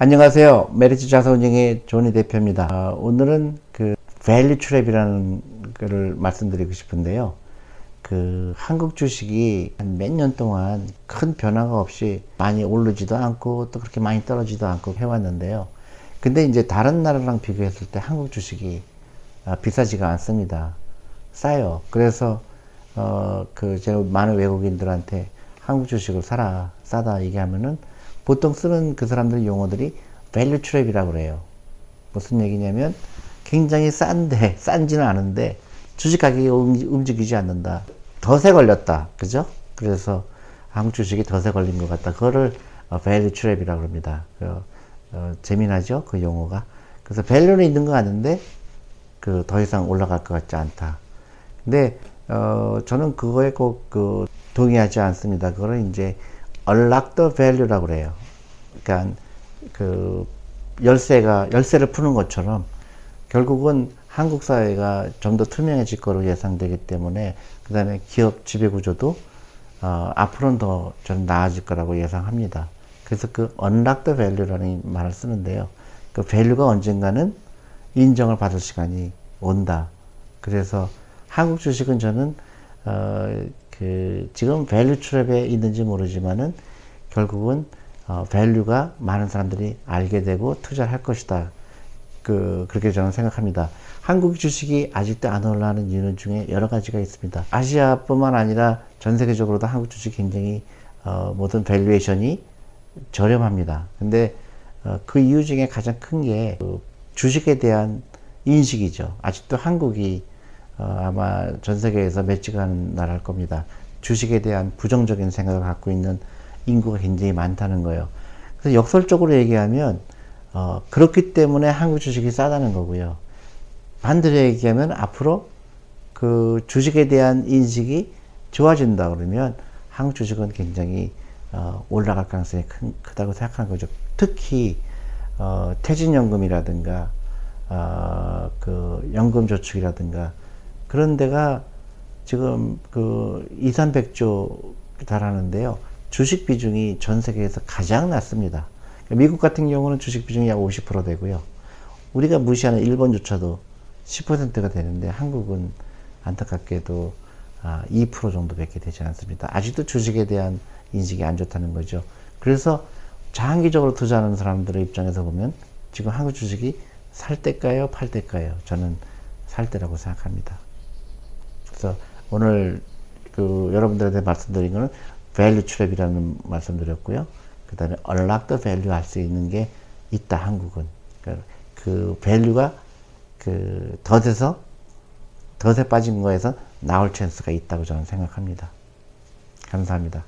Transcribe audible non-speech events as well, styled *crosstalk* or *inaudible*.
안녕하세요. 메리츠 자산운용의 존 리 대표입니다. 어, 오늘은 그 value trap이라는 거를 말씀드리고 싶은데요. 그 한국 주식이 한 몇 년 동안 큰 변화가 없이 많이 오르지도 않고 또 그렇게 많이 떨어지도 않고 해왔는데요. 근데 이제 다른 나라랑 비교했을 때 한국 주식이 아, 비싸지가 않습니다. 싸요. 그래서 어 그 제가 많은 외국인들한테 한국 주식을 사라 싸다 얘기하면은 보통 쓰는 그 사람들 용어들이 value trap이라고 그래요. 무슨 얘기냐면 굉장히 싼데 *laughs* 싼지는 않은데 주식 가격이 움직이지 않는다. 덫에 걸렸다. 그죠? 그래서 한국 주식이 덫에 걸린 것 같다. 그거를 value trap이라고 합니다. 그, 어, 재미나죠? 그 용어가. 그래서 value는 있는 것 같은데 그 더 이상 올라갈 것 같지 않다. 근데 어, 저는 그거에 꼭 그 동의하지 않습니다. 그거는 이제 unlock the value라고 그래요. 그러니까 그 열쇠가 열쇠를 푸는 것처럼 결국은 한국 사회가 좀 더 투명해질 거로 예상되기 때문에 그 다음에 기업 지배 구조도 어, 앞으로는 더좀 나아질 거라고 예상합니다. 그래서 그 unlock the value라는 말을 쓰는데요. 그 value가 언젠가는 인정을 받을 시간이 온다. 그래서 한국 주식은 저는 어, 그 지금 value trap에 있는지 모르지만은 결국은 어, value가 많은 사람들이 알게 되고 투자를 할 것이다. 그 그렇게 저는 생각합니다. 한국 주식이 아직도 안 올라가는 이유 중에 여러 가지가 있습니다. 아시아뿐만 아니라 전 세계적으로도 한국 주식 굉장히 어, 모든 valuation이 저렴합니다. 근데 어, 그 이유 중에 가장 큰게 그 주식에 대한 인식이죠. 아직도 한국이 어, 아마 전 세계에서 맷지가 는 나라일 겁니다. 주식에 대한 부정적인 생각을 갖고 있는 인구가 굉장히 많다는 거예요. 그래서 역설적으로 얘기하면 어, 그렇기 때문에 한국 주식이 싸다는 거고요. 반대로 얘기하면 앞으로 그 주식에 대한 인식이 좋아진다 그러면 한국 주식은 굉장히 어, 올라갈 가능성이 큰, 크다고 생각하는 거죠. 특히 어, 퇴직연금이라든가 어, 그 연금저축이라든가 그런 데가 지금 그 2, 300조 달하는데요. 주식 비중이 전 세계에서 가장 낮습니다. 미국 같은 경우는 주식 비중이 약 50% 되고요. 우리가 무시하는 일본조차도 10%가 되는데 한국은 안타깝게도 2% 아, 정도밖에 되지 않습니다. 아직도 주식에 대한 인식이 안 좋다는 거죠. 그래서 장기적으로 투자하는 사람들의 입장에서 보면 지금 한국 주식이 살 때일까요? 팔 때일까요? 저는 살 때라고 생각합니다. 그래서 오늘 그 여러분들한테 말씀드린 거는 value trap이라는 말씀드렸고요. 그 다음에 unlock the value 할 수 있는 게 있다, 한국은. 그러니까 그 value가 그 덫에서, 덫에 빠진 거에서 나올 찬스가 있다고 저는 생각합니다. 감사합니다.